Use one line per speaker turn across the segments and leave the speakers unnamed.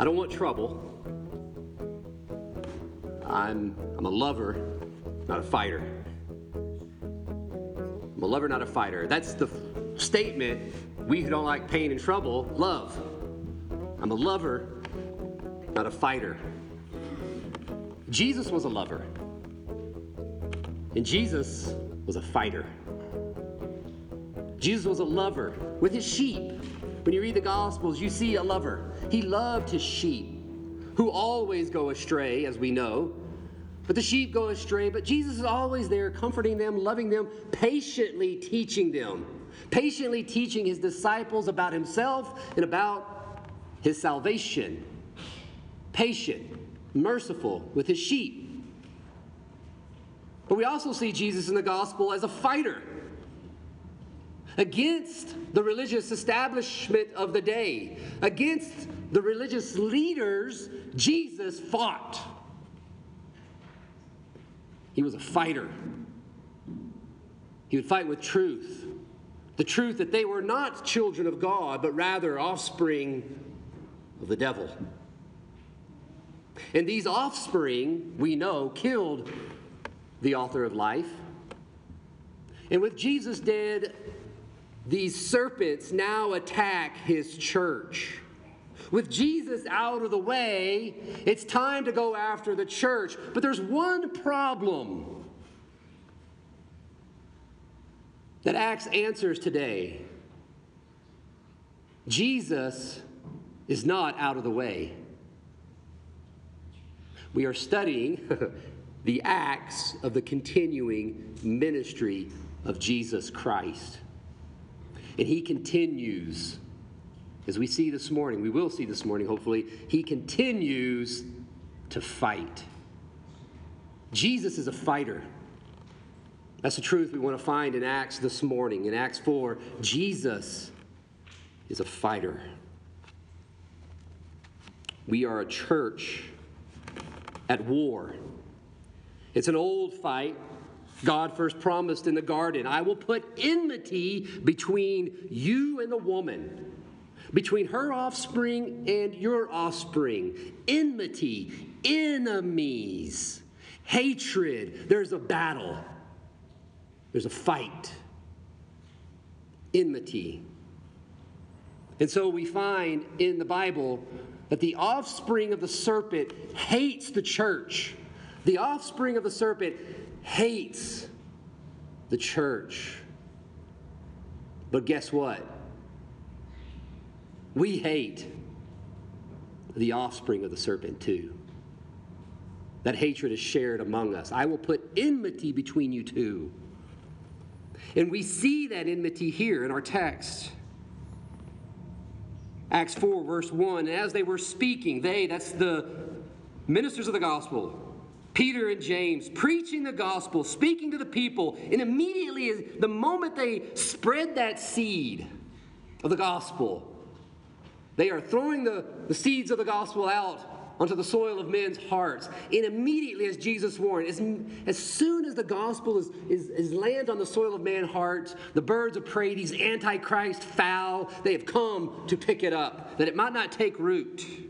I don't want trouble. I'm, I'm a lover, not a fighter. I'm a lover, not a fighter. That's the f- statement we who don't like pain and trouble love. I'm a lover, not a fighter. Jesus was a lover, and Jesus was a fighter. Jesus was a lover with his sheep. When you read the Gospels, you see a lover. He loved his sheep, who always go astray, as we know. But the sheep go astray, but Jesus is always there, comforting them, loving them, patiently teaching them, patiently teaching his disciples about himself and about his salvation. Patient, merciful with his sheep. But we also see Jesus in the gospel as a fighter against the religious establishment of the day, against the religious leaders, Jesus fought. He was a fighter. He would fight with truth. The truth that they were not children of God, but rather offspring of the devil. And these offspring, we know, killed the author of life. And with Jesus dead, these serpents now attack his church. With Jesus out of the way, it's time to go after the church. But there's one problem that Acts answers today Jesus is not out of the way. We are studying the acts of the continuing ministry of Jesus Christ. And he continues as we see this morning, we will see this morning, hopefully, he continues to fight. Jesus is a fighter. That's the truth we want to find in Acts this morning. In Acts 4, Jesus is a fighter. We are a church at war. It's an old fight. God first promised in the garden, I will put enmity between you and the woman between her offspring and your offspring, enmity, enemies, hatred. There's a battle, there's a fight, enmity. And so we find in the Bible that the offspring of the serpent hates the church. The offspring of the serpent hates the church. But guess what? We hate the offspring of the serpent too. That hatred is shared among us. I will put enmity between you two. And we see that enmity here in our text. Acts 4, verse 1 As they were speaking, they, that's the ministers of the gospel, Peter and James, preaching the gospel, speaking to the people, and immediately, the moment they spread that seed of the gospel, they are throwing the, the seeds of the gospel out onto the soil of men's hearts. And immediately, as Jesus warned, as, as soon as the gospel is, is, is land on the soil of man's hearts, the birds of prey, these antichrist fowl, they have come to pick it up, that it might not take root.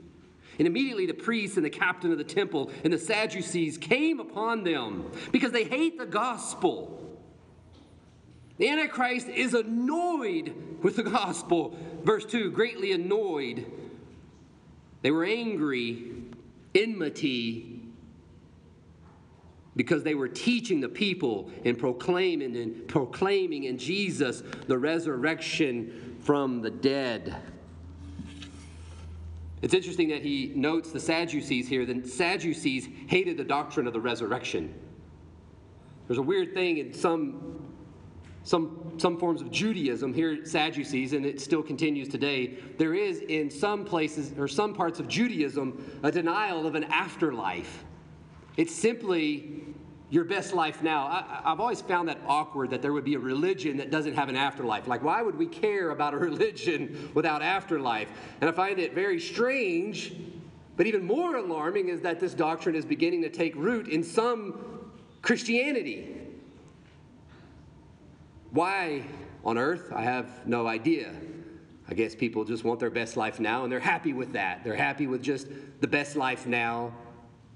And immediately the priests and the captain of the temple and the Sadducees came upon them because they hate the gospel. The Antichrist is annoyed with the gospel. Verse 2 greatly annoyed. They were angry, enmity, because they were teaching the people and proclaiming and proclaiming in Jesus the resurrection from the dead. It's interesting that he notes the Sadducees here. The Sadducees hated the doctrine of the resurrection. There's a weird thing in some some, some forms of Judaism, here Sadducees, and it still continues today, there is in some places or some parts of Judaism a denial of an afterlife. It's simply your best life now. I, have always found that awkward that there would be a religion that doesn't have an afterlife. Like, why would we care about a religion without afterlife? And I find it very strange, but even more alarming is that this doctrine is beginning to take root in some Christianity. Why on earth? I have no idea. I guess people just want their best life now, and they're happy with that. They're happy with just the best life now,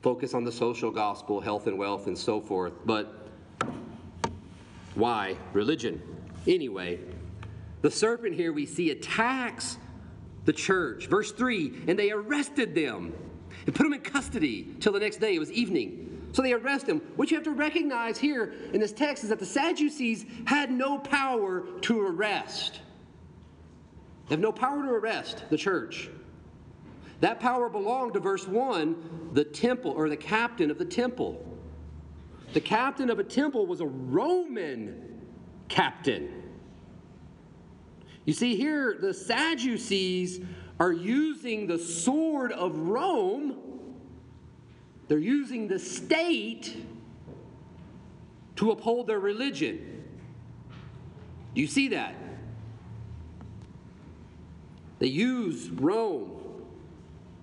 focus on the social gospel, health and wealth, and so forth. But why religion? Anyway, the serpent here we see attacks the church. Verse 3 and they arrested them and put them in custody till the next day. It was evening. So they arrest him. What you have to recognize here in this text is that the Sadducees had no power to arrest. They have no power to arrest the church. That power belonged to verse 1, the temple or the captain of the temple. The captain of a temple was a Roman captain. You see, here the Sadducees are using the sword of Rome, they're using the state to uphold their religion. Do you see that? They use Rome.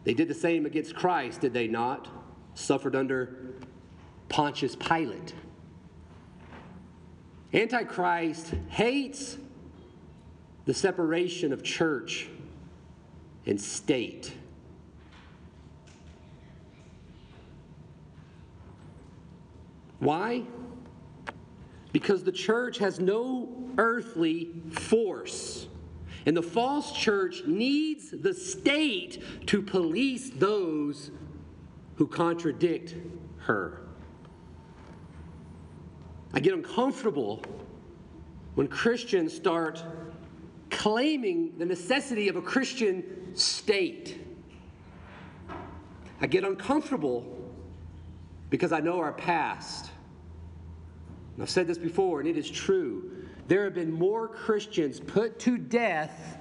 They did the same against Christ, did they not? Suffered under Pontius Pilate. Antichrist hates the separation of church and state. Why? Because the church has no earthly force. And the false church needs the state to police those who contradict her. I get uncomfortable when Christians start claiming the necessity of a Christian state. I get uncomfortable because I know our past. And I've said this before, and it is true. There have been more Christians put to death,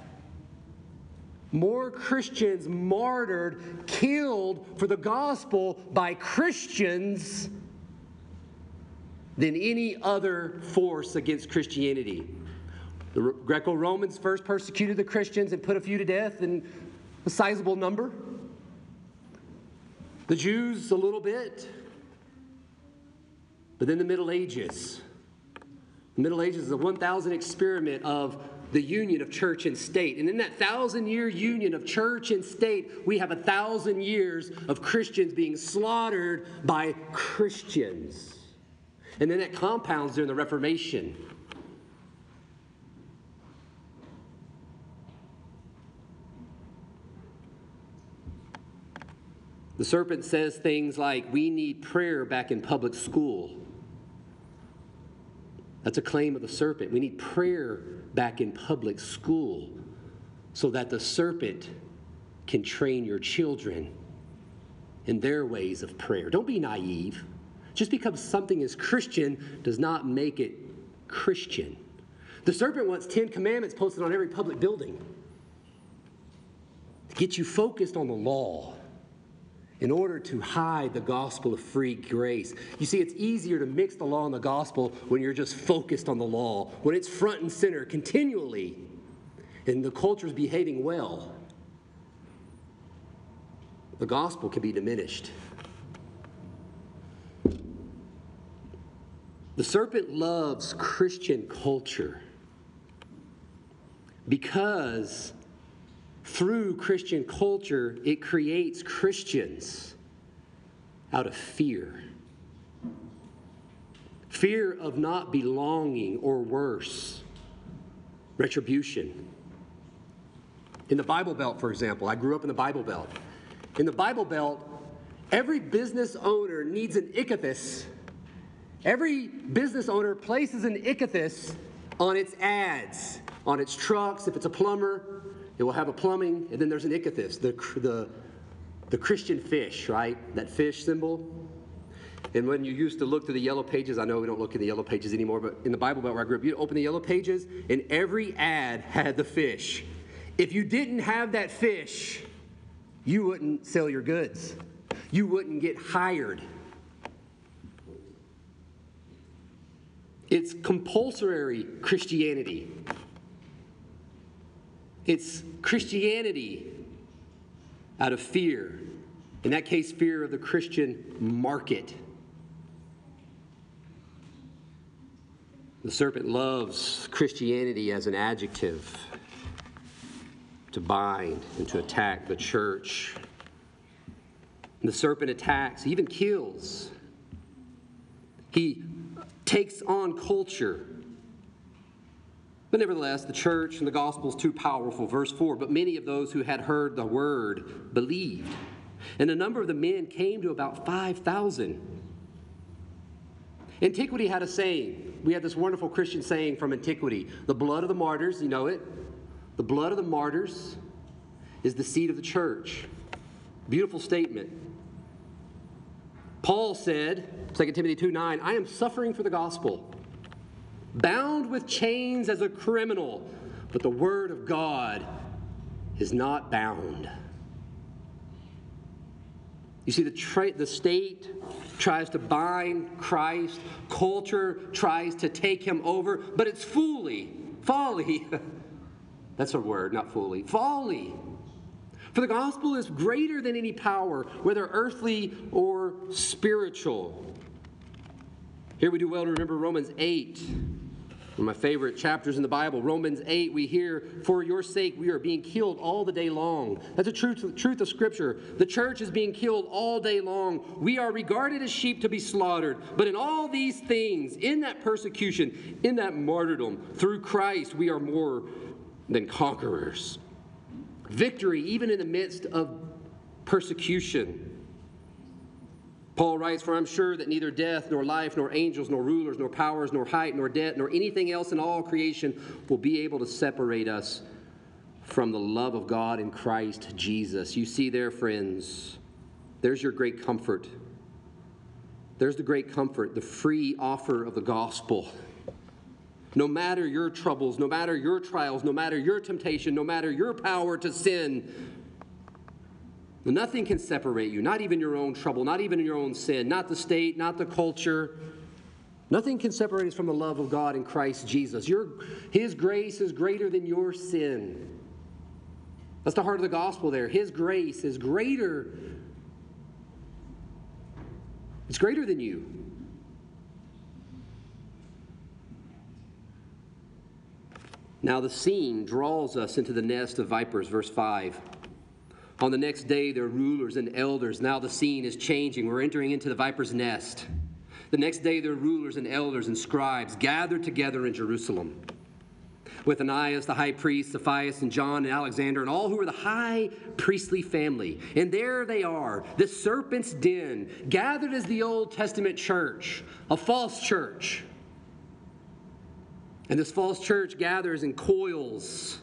more Christians martyred, killed for the gospel by Christians than any other force against Christianity. The Greco Romans first persecuted the Christians and put a few to death in a sizable number. The Jews, a little bit. But then the Middle Ages. The Middle Ages is a 1,000 experiment of the union of church and state. And in that thousand year union of church and state, we have a thousand years of Christians being slaughtered by Christians. And then that compounds during the Reformation. The serpent says things like, We need prayer back in public school. That's a claim of the serpent. We need prayer back in public school so that the serpent can train your children in their ways of prayer. Don't be naive. Just because something is Christian does not make it Christian. The serpent wants 10 commandments posted on every public building to get you focused on the law in order to hide the gospel of free grace. You see, it's easier to mix the law and the gospel when you're just focused on the law, when it's front and center continually, and the culture is behaving well. The gospel can be diminished. The serpent loves Christian culture because through Christian culture, it creates Christians out of fear. Fear of not belonging, or worse, retribution. In the Bible Belt, for example, I grew up in the Bible Belt. In the Bible Belt, every business owner needs an ichthys. Every business owner places an ichthys on its ads, on its trucks, if it's a plumber, it will have a plumbing, and then there's an ichthys, the, the, the Christian fish, right? That fish symbol. And when you used to look through the yellow pages, I know we don't look in the yellow pages anymore, but in the Bible Belt where I grew up, you'd open the yellow pages, and every ad had the fish. If you didn't have that fish, you wouldn't sell your goods. You wouldn't get hired. It's compulsory Christianity. It's Christianity out of fear. In that case, fear of the Christian market. The serpent loves Christianity as an adjective. to bind and to attack the church. And the serpent attacks, even kills. He takes on culture. But nevertheless, the church and the gospel is too powerful. Verse 4 But many of those who had heard the word believed. And the number of the men came to about 5,000. Antiquity had a saying. We had this wonderful Christian saying from antiquity the blood of the martyrs, you know it? The blood of the martyrs is the seed of the church. Beautiful statement. Paul said, 2 Timothy 2 9, I am suffering for the gospel, bound with chains as a criminal, but the word of God is not bound. You see, the, tra- the state tries to bind Christ, culture tries to take him over, but it's folly. Folly. That's a word, not fully. Folly. For the gospel is greater than any power, whether earthly or spiritual. Here we do well to remember Romans 8, one of my favorite chapters in the Bible. Romans 8, we hear, For your sake we are being killed all the day long. That's the truth, truth of Scripture. The church is being killed all day long. We are regarded as sheep to be slaughtered. But in all these things, in that persecution, in that martyrdom, through Christ, we are more than conquerors victory even in the midst of persecution. Paul writes, For I'm sure that neither death, nor life, nor angels, nor rulers, nor powers, nor height, nor depth, nor anything else in all creation will be able to separate us from the love of God in Christ Jesus. You see there, friends, there's your great comfort. There's the great comfort, the free offer of the gospel. No matter your troubles, no matter your trials, no matter your temptation, no matter your power to sin, nothing can separate you, not even your own trouble, not even your own sin, not the state, not the culture. Nothing can separate us from the love of God in Christ Jesus. Your, his grace is greater than your sin. That's the heart of the gospel there. His grace is greater. It's greater than you. Now the scene draws us into the nest of vipers, verse 5. On the next day, their rulers and elders. Now the scene is changing. We're entering into the viper's nest. The next day, their rulers and elders and scribes gathered together in Jerusalem with Ananias, the high priest, Sapphira, and John, and Alexander, and all who were the high priestly family. And there they are, the serpent's den, gathered as the Old Testament church, a false church and this false church gathers and coils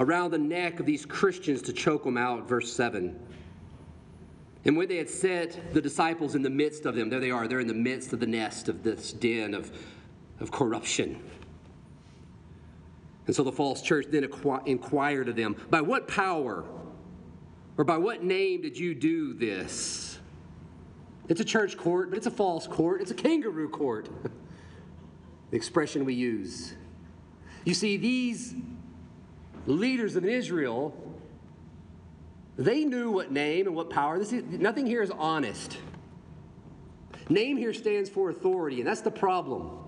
around the neck of these Christians to choke them out, verse 7. And when they had set the disciples in the midst of them, there they are, they're in the midst of the nest of this den of, of corruption. And so the false church then inquired of them, By what power or by what name did you do this? It's a church court, but it's a false court. It's a kangaroo court, the expression we use. You see, these leaders of Israel, they knew what name and what power. This is, nothing here is honest. Name here stands for authority, and that's the problem.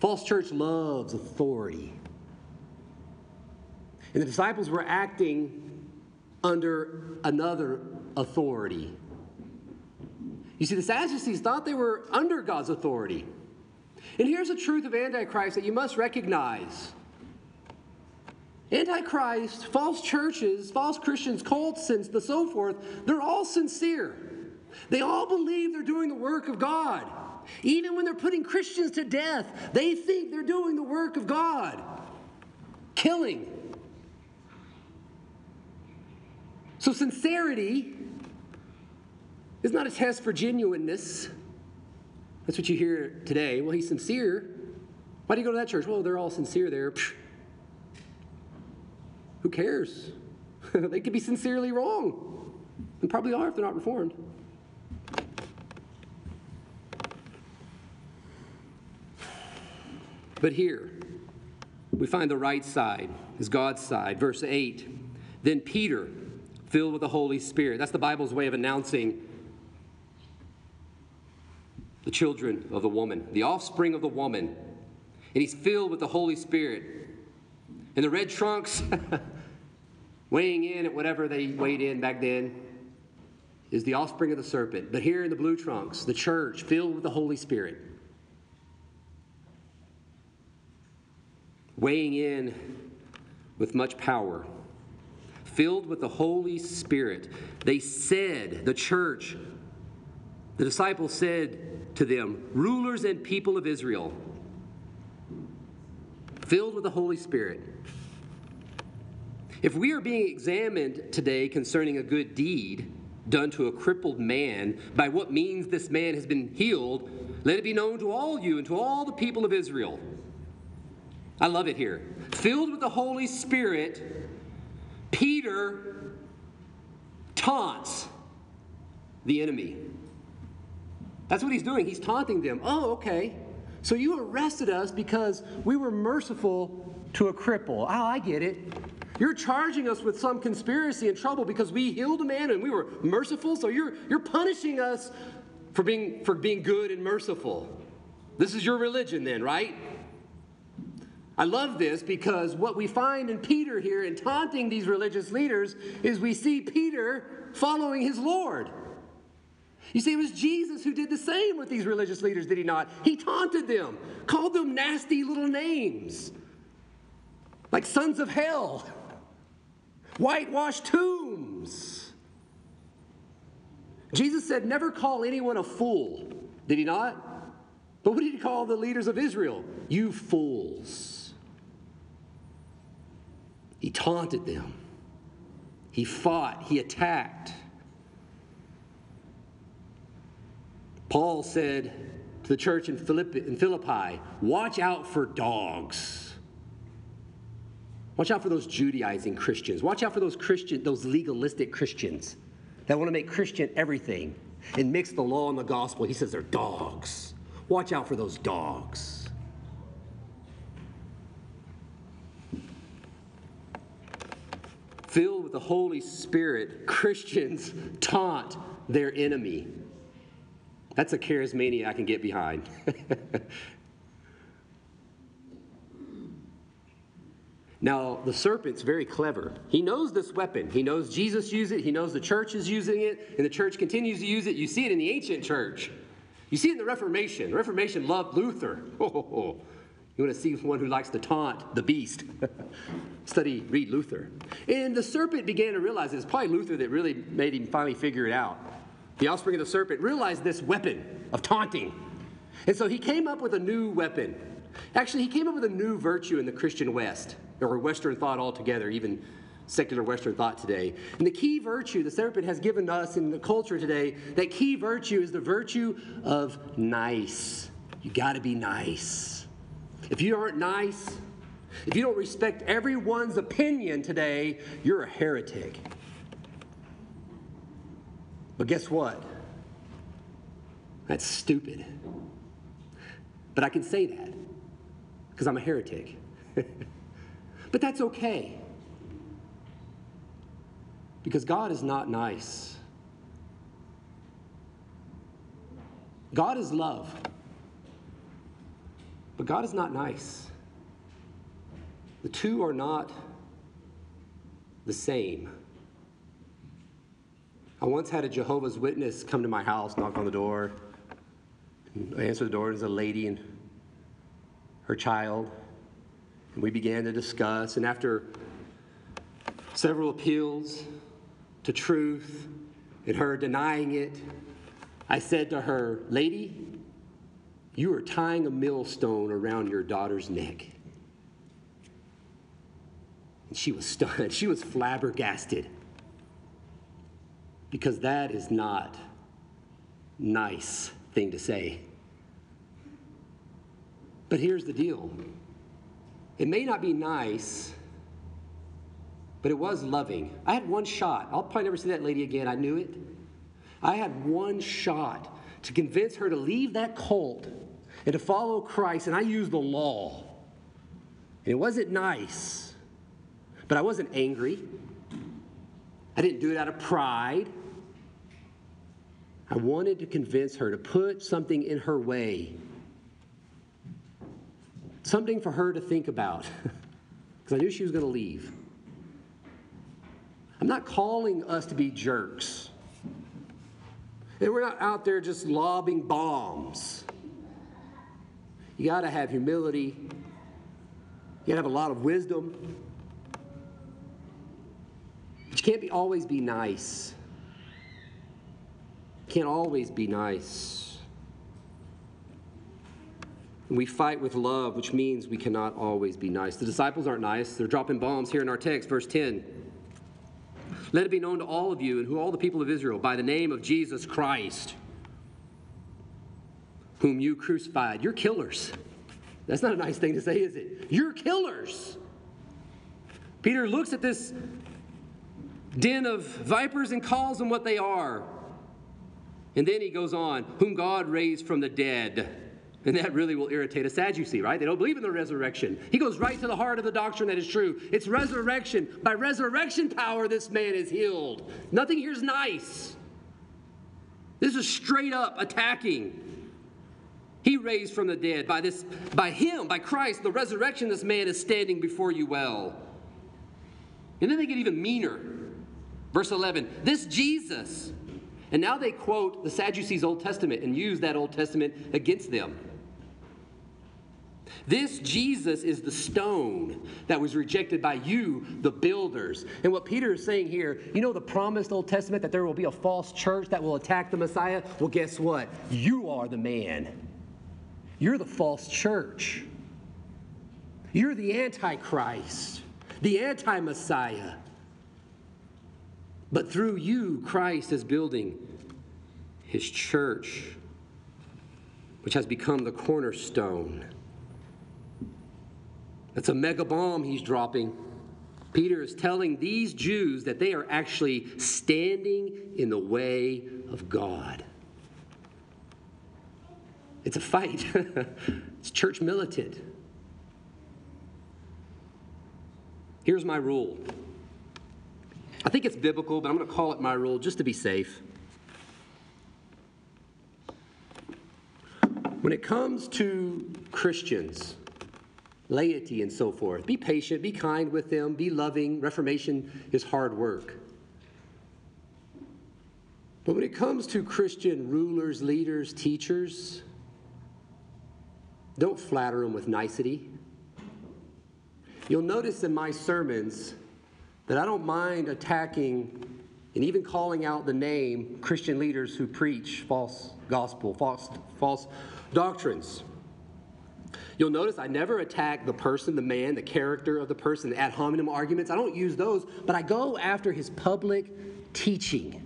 False church loves authority. And the disciples were acting under another authority. You see, the Sadducees thought they were under God's authority. And here's a truth of Antichrist that you must recognize. Antichrist, false churches, false Christians, cults, and the so forth, they're all sincere. They all believe they're doing the work of God. Even when they're putting Christians to death, they think they're doing the work of God. Killing. So, sincerity is not a test for genuineness. That's what you hear today. Well, he's sincere. Why do you go to that church? Well, they're all sincere there. Psh. Who cares? they could be sincerely wrong. And probably are if they're not reformed. But here, we find the right side is God's side. Verse 8. Then Peter, filled with the Holy Spirit. That's the Bible's way of announcing the children of the woman, the offspring of the woman. And he's filled with the Holy Spirit. And the red trunks, Weighing in at whatever they weighed in back then is the offspring of the serpent. But here in the blue trunks, the church filled with the Holy Spirit. Weighing in with much power. Filled with the Holy Spirit. They said, the church, the disciples said to them, rulers and people of Israel, filled with the Holy Spirit. If we are being examined today concerning a good deed done to a crippled man, by what means this man has been healed, let it be known to all you and to all the people of Israel. I love it here. Filled with the Holy Spirit, Peter taunts the enemy. That's what he's doing. He's taunting them. Oh, okay. So you arrested us because we were merciful to a cripple. Oh, I get it. You're charging us with some conspiracy and trouble because we healed a man and we were merciful. So you're, you're punishing us for being, for being good and merciful. This is your religion, then, right? I love this because what we find in Peter here in taunting these religious leaders is we see Peter following his Lord. You see, it was Jesus who did the same with these religious leaders, did he not? He taunted them, called them nasty little names, like sons of hell whitewashed tombs. Jesus said, Never call anyone a fool. Did he not? But what did he call the leaders of Israel? You fools. He taunted them, he fought, he attacked. Paul said to the church in Philippi, Watch out for dogs. Watch out for those Judaizing Christians. Watch out for those Christian, those legalistic Christians that want to make Christian everything and mix the law and the gospel. He says they're dogs. Watch out for those dogs. Filled with the Holy Spirit, Christians taunt their enemy. That's a charismania I can get behind. Now, the serpent's very clever. He knows this weapon. He knows Jesus used it. He knows the church is using it, and the church continues to use it. You see it in the ancient church. You see it in the Reformation. The Reformation loved Luther. Oh, oh, oh. You want to see one who likes to taunt the beast? Study, read Luther. And the serpent began to realize it's probably Luther that really made him finally figure it out. The offspring of the serpent realized this weapon of taunting. And so he came up with a new weapon. Actually, he came up with a new virtue in the Christian West or Western thought altogether, even secular Western thought today. And the key virtue the serpent has given us in the culture today, that key virtue is the virtue of nice. You got to be nice. If you aren't nice, if you don't respect everyone's opinion today, you're a heretic. But guess what? That's stupid. But I can say that because I'm a heretic. But that's okay. Because God is not nice. God is love. But God is not nice. The two are not the same. I once had a Jehovah's Witness come to my house, knock on the door. I answered the door, there's a lady and her child. And we began to discuss, and after several appeals to truth and her denying it, I said to her, Lady, you are tying a millstone around your daughter's neck. And she was stunned. She was flabbergasted. Because that is not nice thing to say. But here's the deal it may not be nice, but it was loving. I had one shot. I'll probably never see that lady again. I knew it. I had one shot to convince her to leave that cult and to follow Christ, and I used the law. And it wasn't nice, but I wasn't angry. I didn't do it out of pride. I wanted to convince her to put something in her way something for her to think about because I knew she was going to leave. I'm not calling us to be jerks. And we're not out there just lobbing bombs. You got to have humility. You got to have a lot of wisdom. But you can't be, always be nice. Can't always be nice. We fight with love, which means we cannot always be nice. The disciples aren't nice. They're dropping bombs here in our text, verse 10. Let it be known to all of you and who all the people of Israel by the name of Jesus Christ, whom you crucified. You're killers. That's not a nice thing to say, is it? You're killers. Peter looks at this den of vipers and calls them what they are. And then he goes on, whom God raised from the dead. And that really will irritate a Sadducee, right? They don't believe in the resurrection. He goes right to the heart of the doctrine that is true. It's resurrection. By resurrection power, this man is healed. Nothing here is nice. This is straight up attacking. He raised from the dead. By this, by him, by Christ, the resurrection, this man is standing before you well. And then they get even meaner. Verse 11, this Jesus. And now they quote the Sadducees' Old Testament and use that Old Testament against them. This Jesus is the stone that was rejected by you, the builders. And what Peter is saying here, you know the promised Old Testament that there will be a false church that will attack the Messiah? Well, guess what? You are the man. You're the false church. You're the Antichrist, the anti Messiah. But through you, Christ is building his church, which has become the cornerstone. That's a mega bomb he's dropping. Peter is telling these Jews that they are actually standing in the way of God. It's a fight, it's church militant. Here's my rule I think it's biblical, but I'm going to call it my rule just to be safe. When it comes to Christians, laity, and so forth, be patient, be kind with them, be loving. Reformation is hard work. But when it comes to Christian rulers, leaders, teachers, don't flatter them with nicety. You'll notice in my sermons, that I don't mind attacking and even calling out the name Christian leaders who preach false gospel, false, false doctrines. You'll notice I never attack the person, the man, the character of the person, the ad hominem arguments. I don't use those, but I go after his public teaching.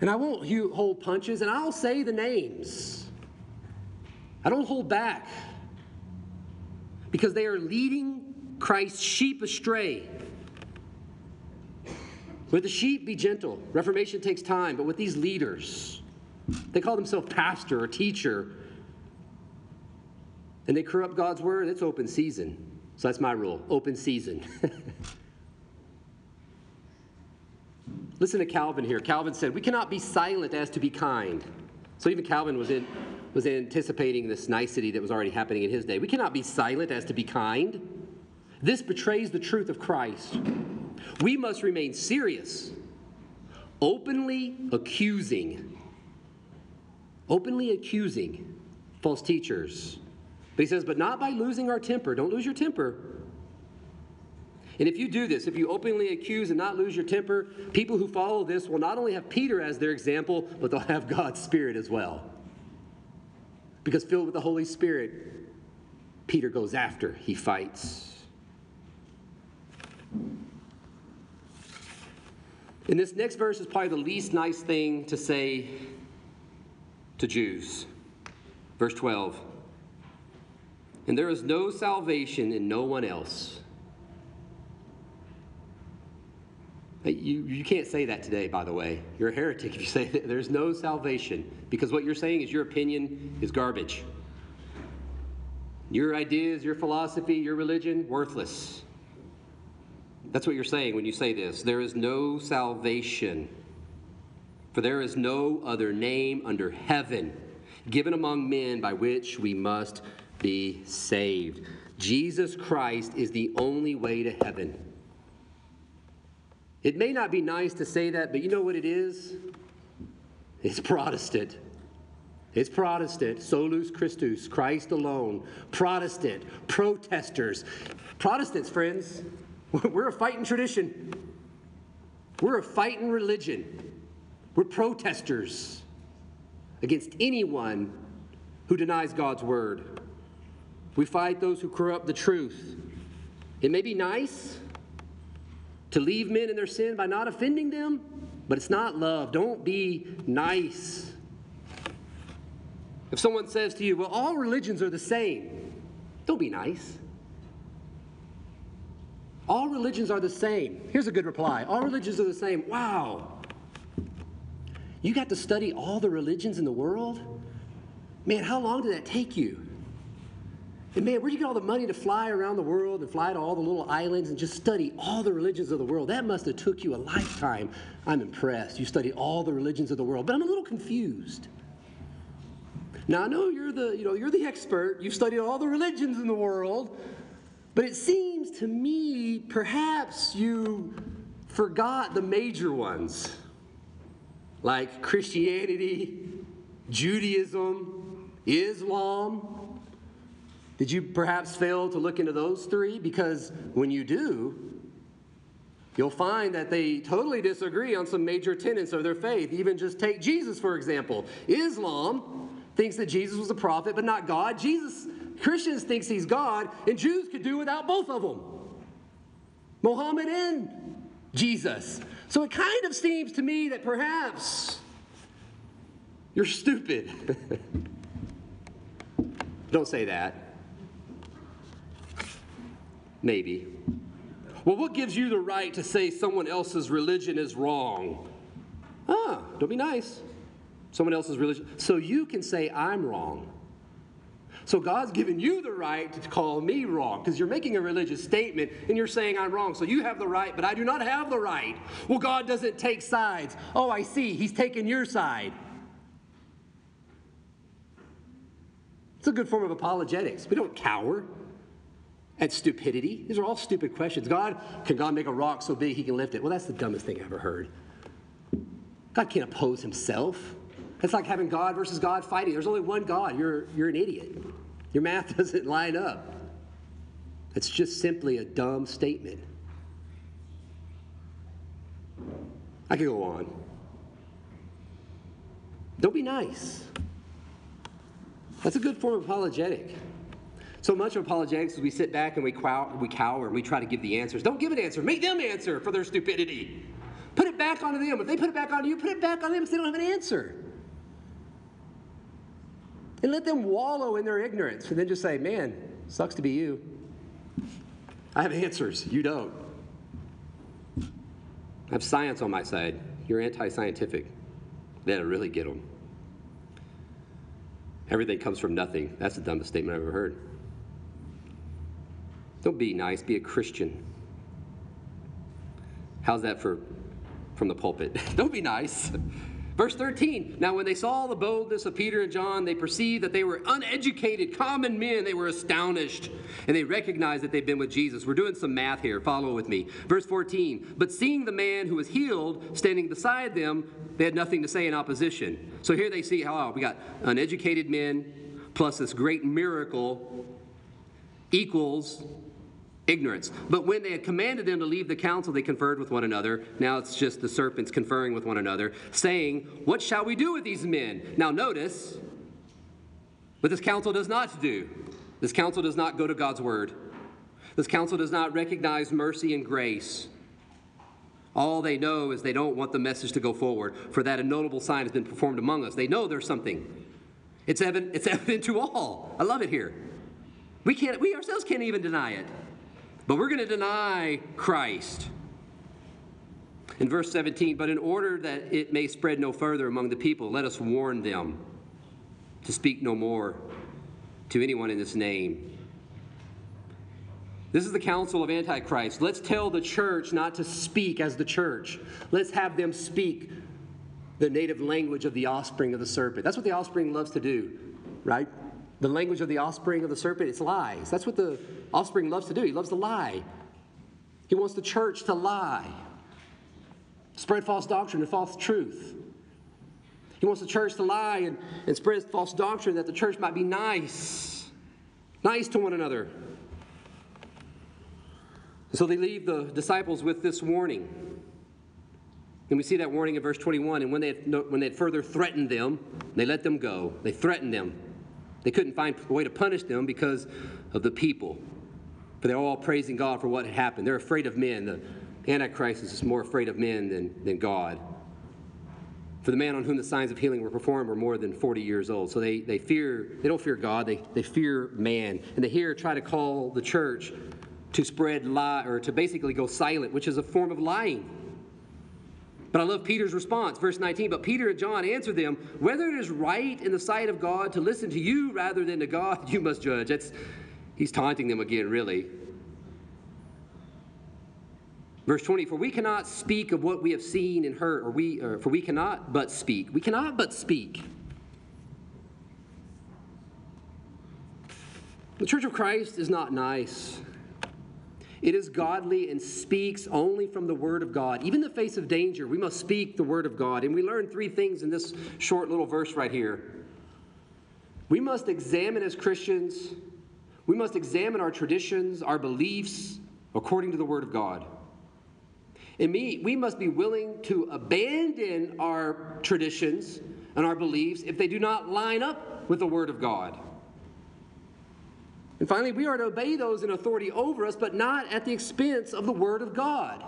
And I won't hold punches, and I'll say the names. I don't hold back because they are leading Christ's sheep astray. With the sheep, be gentle. Reformation takes time, but with these leaders, they call themselves pastor or teacher, and they corrupt God's word, it's open season. So that's my rule open season. Listen to Calvin here. Calvin said, We cannot be silent as to be kind. So even Calvin was, in, was anticipating this nicety that was already happening in his day. We cannot be silent as to be kind. This betrays the truth of Christ. We must remain serious, openly accusing, openly accusing false teachers. But he says, but not by losing our temper. Don't lose your temper. And if you do this, if you openly accuse and not lose your temper, people who follow this will not only have Peter as their example, but they'll have God's Spirit as well. Because filled with the Holy Spirit, Peter goes after, he fights. And this next verse is probably the least nice thing to say to Jews. Verse 12. And there is no salvation in no one else. You, you can't say that today, by the way. You're a heretic if you say that there's no salvation, because what you're saying is your opinion is garbage. Your ideas, your philosophy, your religion, worthless. That's what you're saying when you say this. There is no salvation, for there is no other name under heaven given among men by which we must be saved. Jesus Christ is the only way to heaven. It may not be nice to say that, but you know what it is? It's Protestant. It's Protestant, solus Christus, Christ alone. Protestant, protesters. Protestants, friends, we're a fighting tradition. We're a fighting religion. We're protesters against anyone who denies God's word. We fight those who corrupt the truth. It may be nice to leave men in their sin by not offending them, but it's not love. Don't be nice. If someone says to you, well, all religions are the same, don't be nice. All religions are the same. Here's a good reply All religions are the same. Wow. You got to study all the religions in the world? Man, how long did that take you? And man, where'd you get all the money to fly around the world and fly to all the little islands and just study all the religions of the world? That must have took you a lifetime. I'm impressed. You studied all the religions of the world, but I'm a little confused. Now I know you're the, you know, you're the expert. You've studied all the religions in the world, but it seems to me perhaps you forgot the major ones, like Christianity, Judaism, Islam. Did you perhaps fail to look into those three? Because when you do, you'll find that they totally disagree on some major tenets of their faith. Even just take Jesus, for example. Islam thinks that Jesus was a prophet, but not God. Jesus, Christians thinks he's God, and Jews could do without both of them. Mohammed and Jesus. So it kind of seems to me that perhaps you're stupid. Don't say that. Maybe. Well, what gives you the right to say someone else's religion is wrong? Ah, don't be nice. Someone else's religion. So you can say, I'm wrong. So God's given you the right to call me wrong because you're making a religious statement and you're saying I'm wrong. So you have the right, but I do not have the right. Well, God doesn't take sides. Oh, I see. He's taking your side. It's a good form of apologetics. We don't cower at stupidity. These are all stupid questions. God, can God make a rock so big he can lift it? Well, that's the dumbest thing I ever heard. God can't oppose himself. It's like having God versus God fighting. There's only one God. You're, you're an idiot. Your math doesn't line up. It's just simply a dumb statement. I could go on. Don't be nice. That's a good form of apologetic. So much of apologetics is we sit back and we cower, we cower and we try to give the answers. Don't give an answer. Make them answer for their stupidity. Put it back onto them. If they put it back on you, put it back on them if they don't have an answer. And let them wallow in their ignorance and then just say, man, sucks to be you. I have answers. You don't. I have science on my side. You're anti scientific. That'll really get them. Everything comes from nothing. That's the dumbest statement I've ever heard. Don't be nice, be a Christian. How's that for from the pulpit? Don't be nice. Verse 13 Now, when they saw the boldness of Peter and John, they perceived that they were uneducated, common men. They were astonished, and they recognized that they'd been with Jesus. We're doing some math here. Follow with me. Verse 14 But seeing the man who was healed standing beside them, they had nothing to say in opposition. So here they see how oh, we got uneducated men plus this great miracle equals ignorance. But when they had commanded them to leave the council, they conferred with one another. Now it's just the serpents conferring with one another, saying, What shall we do with these men? Now notice, what this council does not do. This council does not go to God's word. This council does not recognize mercy and grace. All they know is they don't want the message to go forward, for that a notable sign has been performed among us. They know there's something. It's evident, it's evident to all. I love it here. We can't, we ourselves can't even deny it. But we're going to deny Christ. In verse 17, but in order that it may spread no further among the people, let us warn them to speak no more to anyone in this name. This is the council of Antichrist. Let's tell the church not to speak as the church. Let's have them speak the native language of the offspring of the serpent. That's what the offspring loves to do, right? The language of the offspring of the serpent, it's lies. That's what the offspring loves to do. He loves to lie. He wants the church to lie. spread false doctrine and false truth. He wants the church to lie and, and spread false doctrine that the church might be nice, nice to one another. So they leave the disciples with this warning. And we see that warning in verse 21. And when they, had, when they had further threatened them, they let them go. They threatened them. They couldn't find a way to punish them because of the people. But they're all praising God for what had happened. They're afraid of men. The Antichrist is more afraid of men than, than God. For the man on whom the signs of healing were performed were more than 40 years old. So they, they fear, they don't fear God, they, they fear man. And they here try to call the church to spread lie or to basically go silent, which is a form of lying. But I love Peter's response, verse 19. But Peter and John answered them, Whether it is right in the sight of God to listen to you rather than to God, you must judge. That's, he's taunting them again, really. Verse 20, for we cannot speak of what we have seen and heard, or we, or, for we cannot but speak. We cannot but speak. The Church of Christ is not nice. It is godly and speaks only from the Word of God. Even in the face of danger, we must speak the Word of God. And we learn three things in this short little verse right here. We must examine as Christians, we must examine our traditions, our beliefs, according to the Word of God. And me, we must be willing to abandon our traditions and our beliefs if they do not line up with the Word of God. And finally, we are to obey those in authority over us, but not at the expense of the Word of God.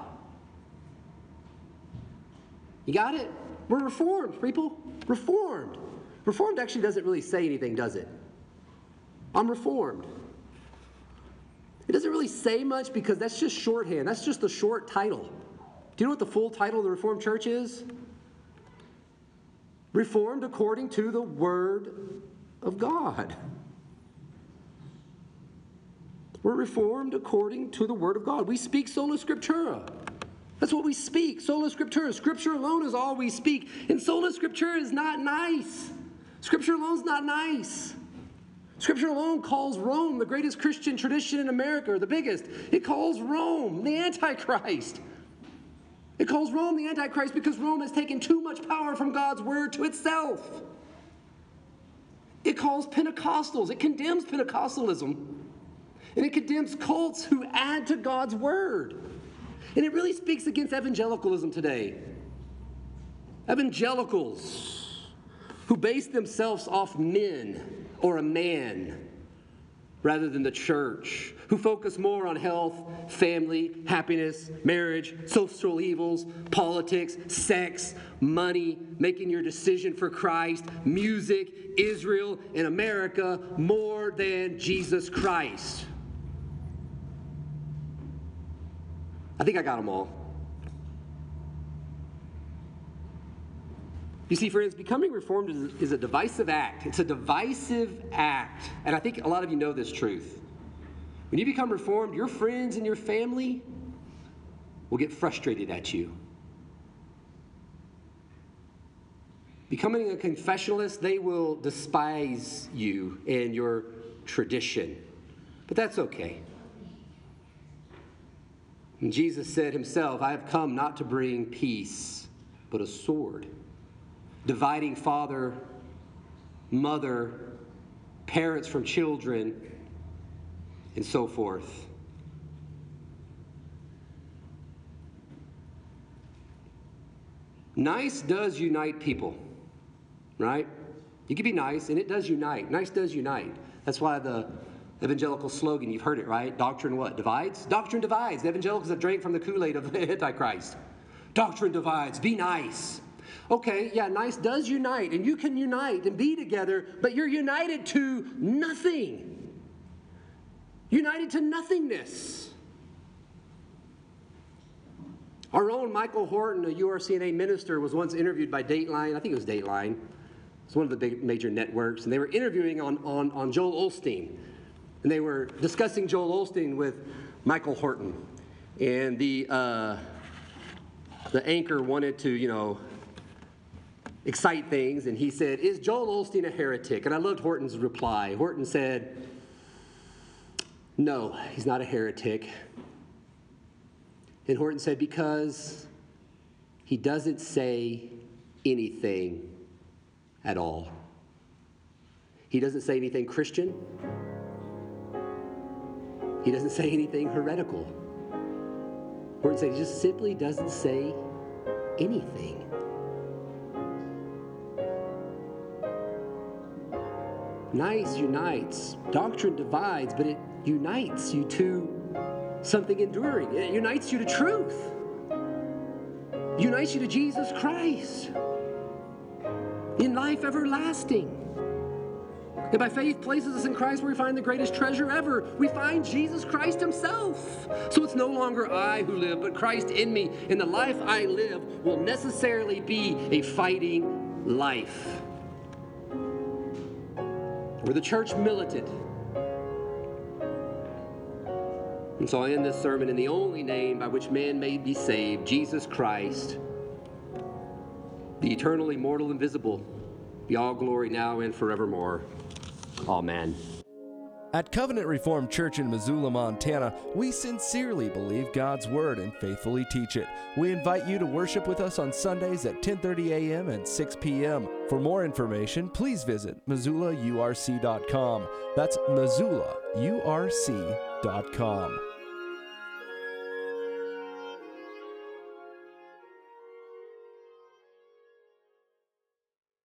You got it? We're reformed, people. Reformed. Reformed actually doesn't really say anything, does it? I'm reformed. It doesn't really say much because that's just shorthand. That's just the short title. Do you know what the full title of the Reformed Church is? Reformed according to the Word of God. We're reformed according to the Word of God. We speak sola scriptura. That's what we speak, sola scriptura. Scripture alone is all we speak. And sola scriptura is not nice. Scripture alone is not nice. Scripture alone calls Rome the greatest Christian tradition in America, or the biggest. It calls Rome the Antichrist. It calls Rome the Antichrist because Rome has taken too much power from God's word to itself. It calls Pentecostals, it condemns Pentecostalism, and it condemns cults who add to God's word. And it really speaks against evangelicalism today. Evangelicals who base themselves off men or a man rather than the church, who focus more on health, family, happiness, marriage, social evils, politics, sex, money, making your decision for Christ, music, Israel, and America more than Jesus Christ. I think I got them all. You see, friends, becoming reformed is, is, a divisive act. It's a divisive act. And I think a lot of you know this truth. When you become reformed, your friends and your family will get frustrated at you. Becoming a confessionalist, they will despise you and your tradition. But that's okay. And Jesus said himself, I have come not to bring peace, but a sword dividing father, mother, parents from children, and so forth. Nice does unite people, right? You can be nice, and it does unite. Nice does unite. That's why the evangelical slogan, you've heard it, right? Doctrine what? Divides? Doctrine divides. The evangelicals have drank from the Kool Aid of the Antichrist. Doctrine divides. Be nice. Okay, yeah, nice does unite, and you can unite and be together, but you're united to nothing. United to nothingness. Our own Michael Horton, a URCNA minister, was once interviewed by Dateline. I think it was Dateline. It's one of the big major networks. And they were interviewing on, on, on Joel Osteen. And they were discussing Joel Osteen with Michael Horton. And the, uh, the anchor wanted to, you know, excite things, and he said, Is Joel Osteen a heretic? And I loved Horton's reply. Horton said, No, he's not a heretic. And Horton said, Because he doesn't say anything at all. He doesn't say anything Christian. He doesn't say anything heretical. Or he just simply doesn't say anything. Nice unites. Doctrine divides, but it unites you to something enduring. It unites you to truth. unites you to Jesus Christ in life everlasting. And by faith places us in Christ where we find the greatest treasure ever. We find Jesus Christ Himself. So it's no longer I who live, but Christ in me. And the life I live will necessarily be a fighting life. We're the church militant. And so I end this sermon in the only name by which man may be saved Jesus Christ, the eternal, immortal, invisible, be all glory now and forevermore. Amen.
At Covenant Reformed Church in Missoula, Montana, we sincerely believe God's Word and faithfully teach it. We invite you to worship with us on Sundays at 10:30 a.m. and 6 p.m. For more information, please visit missoulaurc.com. That's missoulaurc.com.